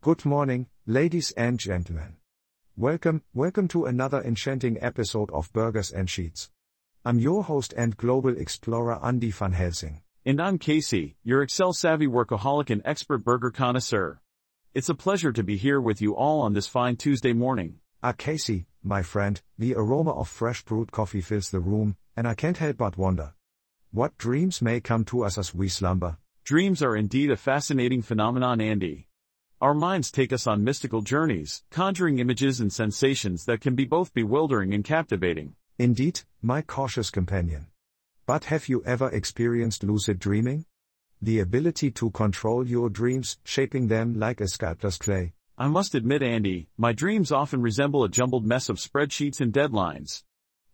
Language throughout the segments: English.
Good morning, ladies and gentlemen. Welcome, welcome to another enchanting episode of Burgers and Sheets. I'm your host and global explorer Andy van Helsing. And I'm Casey, your Excel savvy workaholic and expert burger connoisseur. It's a pleasure to be here with you all on this fine Tuesday morning. Ah, Casey, my friend, the aroma of fresh brewed coffee fills the room, and I can't help but wonder. What dreams may come to us as we slumber? Dreams are indeed a fascinating phenomenon, Andy. Our minds take us on mystical journeys, conjuring images and sensations that can be both bewildering and captivating. Indeed, my cautious companion. But have you ever experienced lucid dreaming? The ability to control your dreams, shaping them like a sculptor's clay. I must admit, Andy, my dreams often resemble a jumbled mess of spreadsheets and deadlines.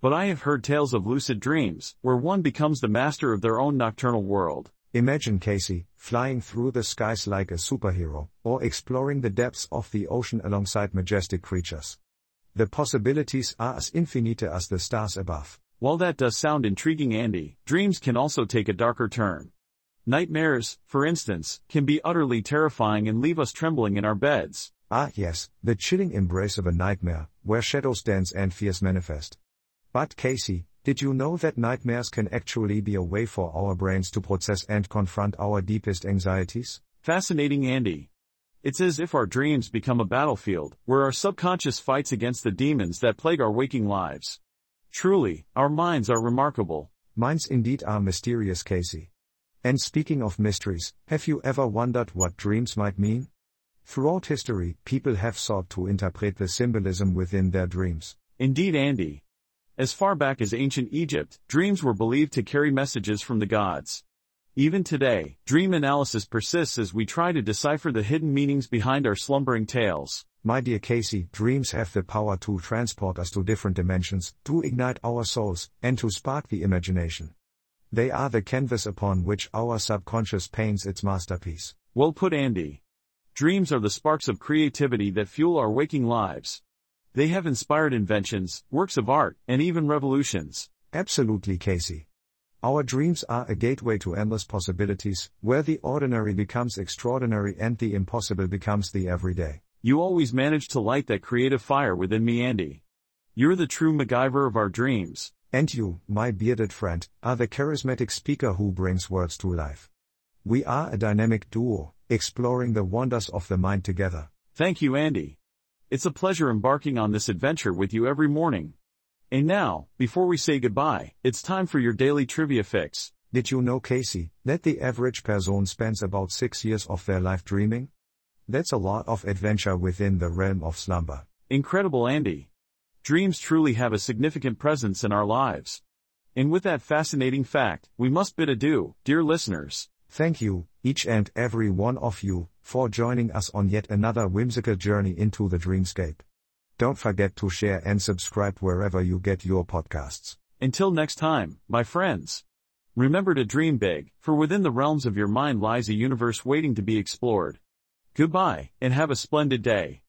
But I have heard tales of lucid dreams, where one becomes the master of their own nocturnal world. Imagine Casey, flying through the skies like a superhero, or exploring the depths of the ocean alongside majestic creatures. The possibilities are as infinite as the stars above. While that does sound intriguing, Andy, dreams can also take a darker turn. Nightmares, for instance, can be utterly terrifying and leave us trembling in our beds. Ah, yes, the chilling embrace of a nightmare, where shadows dance and fears manifest. But Casey, did you know that nightmares can actually be a way for our brains to process and confront our deepest anxieties? Fascinating, Andy. It's as if our dreams become a battlefield, where our subconscious fights against the demons that plague our waking lives. Truly, our minds are remarkable. Minds indeed are mysterious, Casey. And speaking of mysteries, have you ever wondered what dreams might mean? Throughout history, people have sought to interpret the symbolism within their dreams. Indeed, Andy. As far back as ancient Egypt, dreams were believed to carry messages from the gods. Even today, dream analysis persists as we try to decipher the hidden meanings behind our slumbering tales. My dear Casey, dreams have the power to transport us to different dimensions, to ignite our souls, and to spark the imagination. They are the canvas upon which our subconscious paints its masterpiece. Well put, Andy. Dreams are the sparks of creativity that fuel our waking lives. They have inspired inventions, works of art, and even revolutions. Absolutely, Casey. Our dreams are a gateway to endless possibilities, where the ordinary becomes extraordinary and the impossible becomes the everyday. You always manage to light that creative fire within me, Andy. You're the true MacGyver of our dreams. And you, my bearded friend, are the charismatic speaker who brings words to life. We are a dynamic duo, exploring the wonders of the mind together. Thank you, Andy. It's a pleasure embarking on this adventure with you every morning. And now, before we say goodbye, it's time for your daily trivia fix. Did you know, Casey, that the average person spends about six years of their life dreaming? That's a lot of adventure within the realm of slumber. Incredible, Andy. Dreams truly have a significant presence in our lives. And with that fascinating fact, we must bid adieu, dear listeners. Thank you, each and every one of you, for joining us on yet another whimsical journey into the dreamscape. Don't forget to share and subscribe wherever you get your podcasts. Until next time, my friends. Remember to dream big, for within the realms of your mind lies a universe waiting to be explored. Goodbye, and have a splendid day.